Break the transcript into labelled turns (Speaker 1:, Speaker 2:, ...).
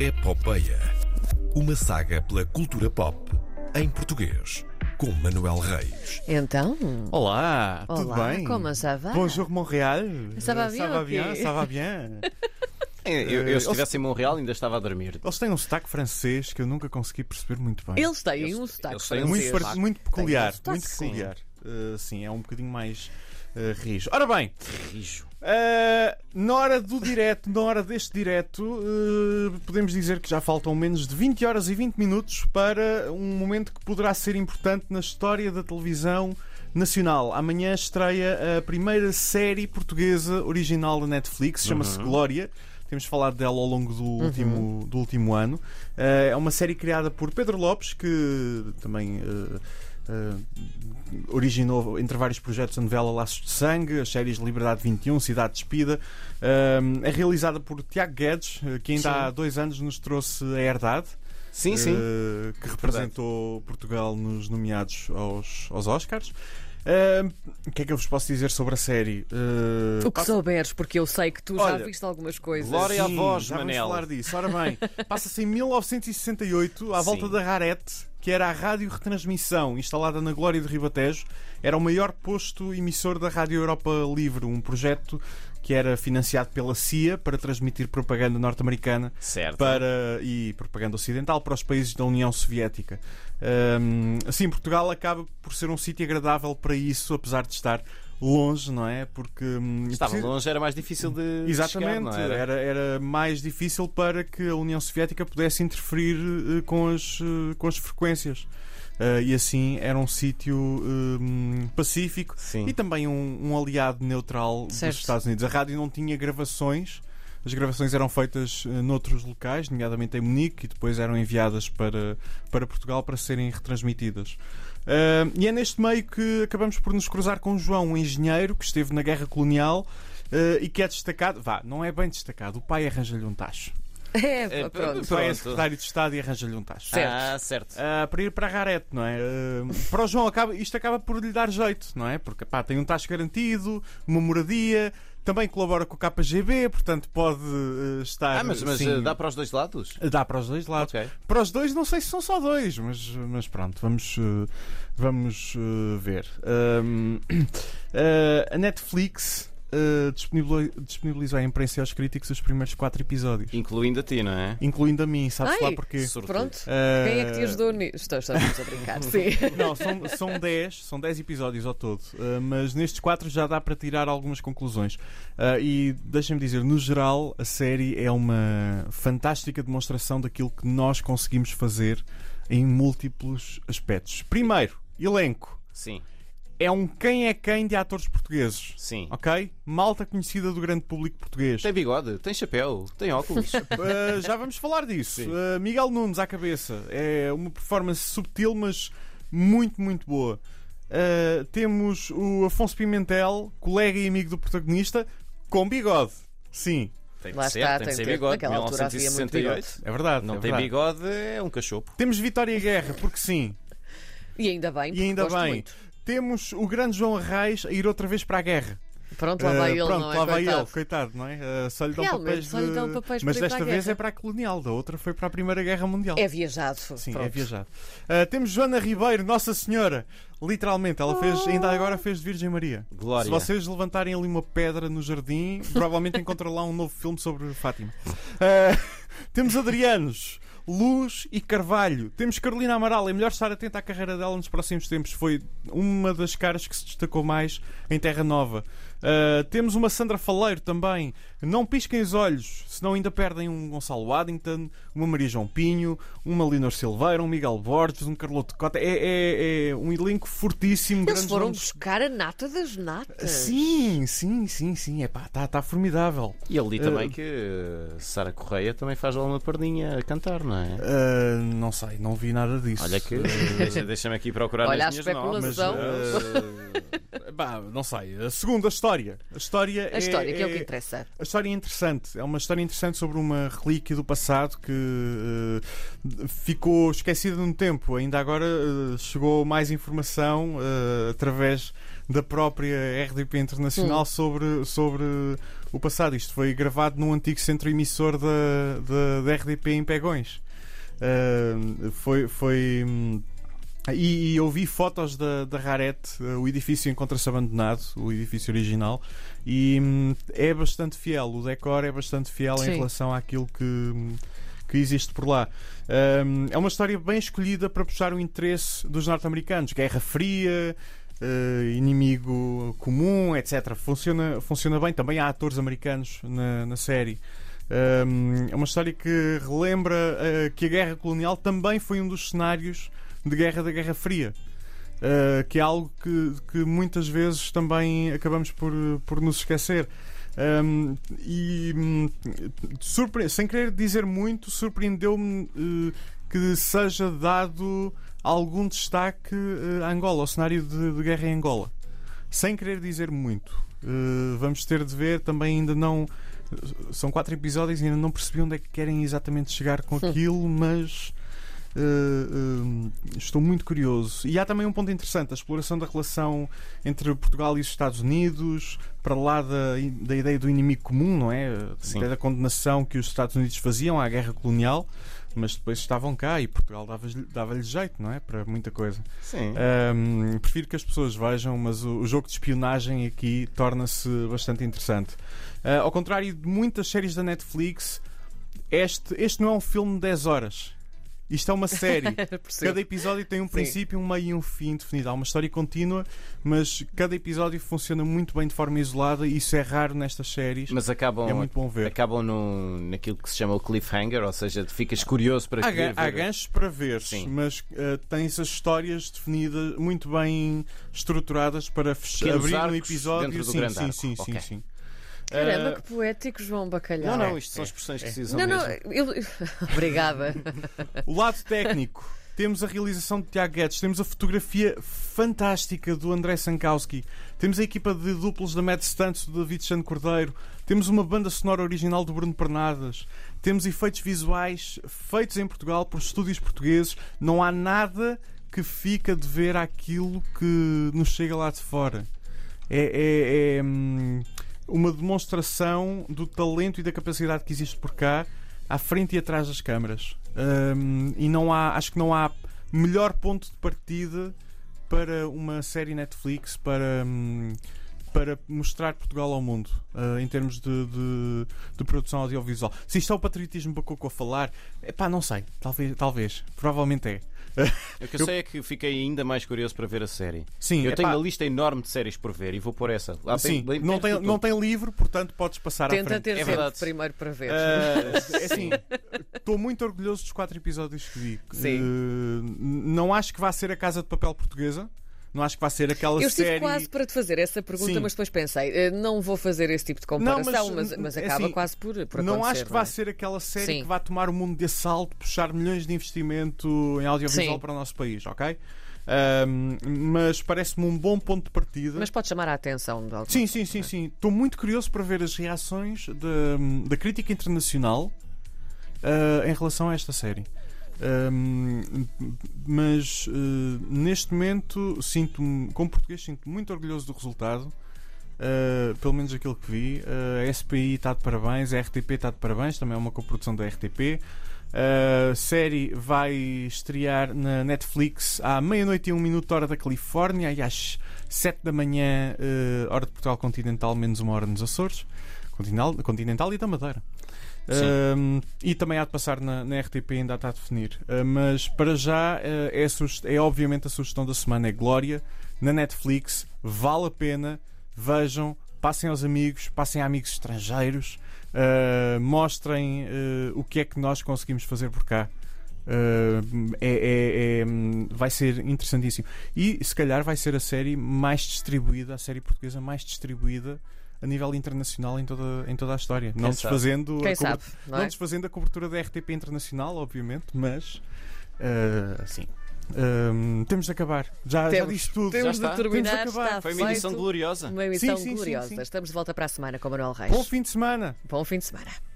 Speaker 1: Epopeia. Uma saga pela cultura pop em português. Com Manuel Reis.
Speaker 2: Então,
Speaker 3: Olá, tudo
Speaker 2: olá,
Speaker 3: bem?
Speaker 2: como ça va?
Speaker 3: Bonjour Montréal.
Speaker 2: Ça va bien,
Speaker 3: Ça va bien, ça va bien.
Speaker 4: Eu, eu, se estivesse em Montreal ainda estava a dormir.
Speaker 3: Eles têm um sotaque francês que eu nunca consegui perceber muito bem.
Speaker 2: Eles têm
Speaker 4: Eles-
Speaker 2: um sotaque
Speaker 4: eles têm um
Speaker 3: muito,
Speaker 2: francês.
Speaker 3: par- muito peculiar.
Speaker 2: sotaque,
Speaker 3: Muito
Speaker 4: sim.
Speaker 3: peculiar. Uh, sim, é um bocadinho mais uh, rijo. Ora bem,
Speaker 4: Rijo.
Speaker 3: uh, na hora do direto, na hora deste direto, uh, podemos dizer que já faltam menos de 20 horas e 20 minutos para um momento que poderá ser importante na história da televisão nacional. Amanhã estreia a primeira série portuguesa original da Netflix, chama-se
Speaker 4: Uhum.
Speaker 3: Glória. Temos falado dela ao longo do, último, do último ano. É uma série criada por Pedro Lopes, que também uh, uh, originou, entre vários projetos, a novela Laços de Sangue, as séries Liberdade 21, Cidade Despida. Um, é realizada por Tiago Guedes, uh, que ainda
Speaker 4: Sim.
Speaker 3: há dois anos nos trouxe a Herdade.
Speaker 4: Sim, sim.
Speaker 3: Uh, que representou Portugal nos nomeados aos, aos Oscars. Uh, o que é que eu vos posso dizer sobre a série? Uh,
Speaker 2: O que souberes, porque eu sei que tu já
Speaker 3: Olha,
Speaker 2: viste algumas coisas.
Speaker 4: Glória à voz,
Speaker 3: já
Speaker 4: Manel.
Speaker 3: Vamos falar disso. Ora bem, passa-se em 1968, à volta
Speaker 4: Sim.
Speaker 3: da Rarete, que era a rádio retransmissão instalada na Glória de Ribatejo. Era o maior posto emissor da Rádio Europa Livre, um projeto que era financiado pela CIA para transmitir propaganda norte-americana para, e propaganda ocidental para os países da União Soviética. Hum, assim, Portugal acaba por ser um sítio agradável para isso, apesar de estar longe, não é? Porque hum,
Speaker 4: Estava longe, era mais difícil de. de
Speaker 3: Exatamente,
Speaker 4: chegar, não era?
Speaker 3: era, era mais difícil para que a União Soviética pudesse interferir eh, com as, eh, com as frequências. Eh, e assim era um sítio hum, pacífico
Speaker 4: Sim.
Speaker 3: e também um, um aliado neutral
Speaker 2: Certo.
Speaker 3: dos Estados Unidos. A rádio não tinha gravações, as gravações eram feitas noutros locais, nomeadamente em Munique, e depois eram enviadas para, para Portugal para serem retransmitidas. Eh, e é neste meio que acabamos por nos cruzar com João, um engenheiro que esteve na Guerra Colonial eh, e que é destacado. Vá, não é bem destacado, o pai arranja-lhe um tacho.
Speaker 2: É,
Speaker 4: É,
Speaker 2: pronto.
Speaker 3: É
Speaker 4: Pronto.
Speaker 3: secretário de Estado e arranja-lhe um tacho.
Speaker 2: Certo.
Speaker 4: Ah, certo.
Speaker 3: Ah, para ir para a Rarete, não é? Ah, para o João, acaba, isto acaba por lhe dar jeito, não é? Porque pá, tem um tacho garantido, uma moradia, também colabora com o KGB, portanto pode ah, estar.
Speaker 4: Ah, mas, mas
Speaker 3: sim,
Speaker 4: dá para os dois lados?
Speaker 3: dá para os dois lados.
Speaker 4: Ok.
Speaker 3: Para os dois, não sei se são só dois, mas, mas pronto, vamos, ah, vamos ah, ver. Ah, a Netflix ah, disponibilizou, à imprensa e aos críticos os primeiros quatro episódios,
Speaker 4: Incluindo a ti, não é?
Speaker 3: incluindo a mim, sabes
Speaker 2: Ai,
Speaker 3: lá porquê?
Speaker 2: Pronto.
Speaker 3: Ah,
Speaker 2: Quem é que te ajudou nisso? Estou, estamos a brincar, sim.
Speaker 3: Não, são, são 10, são 10 episódios ao todo, uh, mas nestes 4 já dá para tirar algumas conclusões. Uh, e deixem-me dizer, no geral, a série é uma fantástica demonstração daquilo que nós conseguimos fazer em múltiplos aspectos. Primeiro, elenco.
Speaker 4: Sim,
Speaker 3: É um quem é quem de atores portugueses.
Speaker 4: sim.
Speaker 3: Ok? Malta conhecida do grande público português.
Speaker 4: Tem bigode, tem chapéu, tem óculos.
Speaker 3: Uh, já vamos falar disso. Uh, Miguel Nunes à cabeça. É uma performance subtil, mas muito, muito boa. Uh, temos o Afonso Pimentel, colega e amigo do protagonista, com bigode. Sim,
Speaker 4: Tem
Speaker 2: Lá
Speaker 4: que ser,
Speaker 2: está,
Speaker 4: tem
Speaker 2: tem
Speaker 4: que ser bigode.
Speaker 2: naquela altura havia muito
Speaker 4: 1968.
Speaker 3: é verdade.
Speaker 4: Não
Speaker 3: é
Speaker 4: tem
Speaker 3: verdade.
Speaker 4: bigode, é um cachopo.
Speaker 3: Temos Vitória Guerra, porque sim.
Speaker 2: E ainda bem,
Speaker 3: E ainda
Speaker 2: gosto
Speaker 3: bem.
Speaker 2: muito.
Speaker 3: Temos o grande João Arraes a ir outra vez para a guerra.
Speaker 2: Pronto, lá vai
Speaker 3: Uh,
Speaker 2: ele,
Speaker 3: pronto,
Speaker 2: não é?
Speaker 3: lá vai
Speaker 2: Coitado.
Speaker 3: ele, coitado, não é? Uh, só lhe dão
Speaker 2: Realmente,
Speaker 3: papéis
Speaker 2: só lhe
Speaker 3: de-
Speaker 2: dão papéis
Speaker 3: Mas desta vez
Speaker 2: guerra.
Speaker 3: é para a colonial, da outra foi para a Primeira Guerra Mundial.
Speaker 2: É viajado.
Speaker 3: Sim,
Speaker 2: Pronto.
Speaker 3: é viajado. Uh, temos Joana Ribeiro, Nossa Senhora. Literalmente, ela fez, ainda agora fez de Virgem Maria.
Speaker 4: Glória.
Speaker 3: Se vocês levantarem ali uma pedra no jardim, provavelmente encontram lá um novo filme sobre Fátima. Uh, temos Adrianos. Luz e Carvalho. Temos Carolina Amaral. É melhor estar atenta à carreira dela nos próximos tempos. Foi uma das caras que se destacou mais em Terra Nova. Uh, temos uma Sandra Faleiro também. Não pisquem os olhos, senão ainda perdem um Gonçalo Addington, uma Maria João Pinho, uma Leonor Silveira, um Miguel Borges, um Carloto Cota. É, é- é um elenco fortíssimo.
Speaker 2: Eles foram
Speaker 3: nomes.
Speaker 2: buscar a nata das natas.
Speaker 3: Sim, sim, sim, sim. É pá, está tá formidável.
Speaker 4: E ali também
Speaker 3: Uh,
Speaker 4: que uh, Sara Correia também faz lá uma pardinha a cantar, não é?
Speaker 3: Uh, não sei, não vi nada disso.
Speaker 4: Olha que.
Speaker 3: Uh,
Speaker 4: deixa- Deixa-me aqui procurar
Speaker 2: Olha
Speaker 4: nas
Speaker 2: a
Speaker 4: minhas notas.
Speaker 3: mas, bah, não sei. A segunda história. A história,
Speaker 2: A história, que é o que interessa.
Speaker 3: A história é interessante. É uma história interessante sobre uma relíquia do passado que uh, ficou esquecida no tempo. Ainda agora uh, chegou mais informação uh, através da própria RDP Internacional sobre, sobre o passado. Isto foi gravado num antigo centro emissor da, da, da RDP em Pegões. Foi. foi hum, e, e eu vi fotos da, da Rarete, uh, o edifício encontra-se abandonado, o edifício original, e hum, é bastante fiel. O decor é bastante fiel
Speaker 2: Sim.
Speaker 3: em relação àquilo que, que existe por lá. Um, é uma história bem escolhida para puxar o interesse dos norte-americanos. Guerra Fria, uh, inimigo comum, etc. Funciona, funciona bem. Também há atores americanos na, na série. Um, é uma história que relembra uh, que a guerra colonial também foi um dos cenários de guerra da Guerra Fria. Uh, que é algo que, que muitas vezes também acabamos por, por nos esquecer. Um, e hum, sem querer dizer muito, surpreendeu-me uh, que seja dado algum destaque uh, a Angola, ao cenário de, de guerra em Angola. Sem querer dizer muito. Vamos ter de ver, também ainda não. São quatro episódios e ainda não percebi onde é que querem exatamente chegar com aquilo, mas. Uh, uh, estou muito curioso. E há também um ponto interessante: a exploração da relação entre Portugal e os Estados Unidos, para lá da, da ideia do inimigo comum, não é?
Speaker 4: Sim.
Speaker 3: Até da condenação que os Estados Unidos faziam à guerra colonial, mas depois estavam cá e Portugal dava-lhe dava jeito, não é? Para muita coisa.
Speaker 4: Sim.
Speaker 3: Um, prefiro que as pessoas vejam, mas o, o jogo de espionagem aqui torna-se bastante interessante. Uh, ao contrário de muitas séries da Netflix, este, este não é um filme de 10 horas. Isto é uma série. Cada episódio tem um princípio, um meio e um fim definido. Há uma história contínua, mas cada episódio funciona muito bem de forma isolada e isso é raro nestas séries.
Speaker 4: Mas acabam,
Speaker 3: é muito bom ver.
Speaker 4: acabam no, naquilo que se chama o cliffhanger, ou seja, ficas curioso para
Speaker 3: Há, ga- há
Speaker 4: ver.
Speaker 3: ganchos para ver,
Speaker 4: Sim.
Speaker 3: mas uh, tens as histórias definidas, muito bem estruturadas para fech-
Speaker 4: Pequenos
Speaker 3: abrir um episódio. sim, sim, sim, sim,
Speaker 4: Ok.
Speaker 3: sim.
Speaker 2: Caramba,
Speaker 3: Uh,
Speaker 2: que poético, João Bacalhau.
Speaker 4: Não, não, isto são expressões que se usam
Speaker 2: Não, não,
Speaker 4: mesmo.
Speaker 2: eu... Obrigada.
Speaker 3: O lado técnico. Temos a realização de Tiago Guedes, temos a fotografia fantástica do André Sankowski, temos a equipa de duplos da Mad Stunts do David Chano Cordeiro, temos uma banda sonora original do Bruno Pernadas, temos efeitos visuais feitos em Portugal por estúdios portugueses. Não há nada que fica de ver aquilo que nos chega lá de fora. É, é- é, hum, uma demonstração do talento e da capacidade que existe por cá, à frente e atrás das câmaras. Hum, e não há, acho que não há melhor ponto de partida para uma série Netflix para, hum, para mostrar Portugal ao mundo uh, em termos de, de- de produção audiovisual. Se isto é o patriotismo bacoco a falar, epá, não sei, talvez, talvez, provavelmente é.
Speaker 4: O que eu sei é que fiquei ainda mais curioso para ver a série.
Speaker 3: Sim,
Speaker 4: Eu
Speaker 3: epá,
Speaker 4: tenho uma lista enorme de séries por ver e vou pôr essa. Lá
Speaker 3: sim,
Speaker 4: bem- bem
Speaker 3: não, tem, não tem livro, portanto podes passar à
Speaker 2: Tenta
Speaker 3: frente.
Speaker 2: ter
Speaker 4: É
Speaker 2: primeiro para ver.
Speaker 3: Ah, é assim, estou muito orgulhoso dos quatro episódios que vi.
Speaker 2: Sim.
Speaker 3: Uh, não acho que vá ser a Casa de Papel portuguesa. Não acho que vá ser aquela
Speaker 2: Eu
Speaker 3: série.
Speaker 2: quase para te fazer essa pergunta,
Speaker 3: Sim.
Speaker 2: mas depois pensei, eh, não vou fazer esse tipo de comparação,
Speaker 3: Não,
Speaker 2: mas,
Speaker 3: mas,
Speaker 2: mas
Speaker 3: é
Speaker 2: acaba
Speaker 3: assim,
Speaker 2: quase por, por
Speaker 3: não acho que
Speaker 2: é?
Speaker 3: ser aquela série
Speaker 2: Sim.
Speaker 3: que vá tomar o mundo de assalto, puxar milhões de investimento em audiovisual
Speaker 2: Sim.
Speaker 3: para o nosso país, ok? Um, mas parece-me um bom ponto de partida.
Speaker 2: Mas pode chamar a atenção de alguma
Speaker 3: Sim, sim, sim, sim. Estou muito curioso para ver as reações da, da crítica internacional ah, em relação a esta série. Mas ah, neste momento sinto-me, como português, sinto-me muito orgulhoso do resultado. ah, pelo menos aquilo que vi. Ah, a SPI está de parabéns, a RTP está de parabéns, também é uma coprodução da RTP. A série vai estrear na Netflix à meia-noite e um minuto, hora da Califórnia, e às 7 da manhã, hora de Portugal Continental, menos uma hora nos Açores. Continental, continental e da Madeira. Um, e também há de passar na, na RTP, ainda está a definir. Uh, mas para já uh, é, é obviamente a sugestão da semana: é Glória na Netflix. Vale a pena, vejam, passem aos amigos, passem a amigos estrangeiros, uh, mostrem o que é que nós conseguimos fazer por cá. É- é- é, vai ser interessantíssimo. E se calhar vai ser a série mais distribuída, a série portuguesa mais distribuída a nível internacional em toda, em toda a história. não
Speaker 4: sabe?
Speaker 3: desfazendo a
Speaker 2: Quem
Speaker 3: cobra-
Speaker 2: sabe, não
Speaker 3: não
Speaker 2: é?
Speaker 3: desfazendo a cobertura da RTP internacional, obviamente, mas uh, assim. um, temos de acabar. Já, já
Speaker 2: Temos.
Speaker 3: disse tudo.
Speaker 2: Temos
Speaker 4: Já
Speaker 2: de
Speaker 4: está.
Speaker 2: terminar,
Speaker 3: Temos de
Speaker 4: Foi uma edição gloriosa.
Speaker 2: Uma emissão
Speaker 3: Sim, sim, sim,
Speaker 2: gloriosa.
Speaker 3: sim.
Speaker 2: Estamos de volta para a semana com o Manuel Reis.
Speaker 3: Bom fim de semana.
Speaker 2: Bom fim de semana.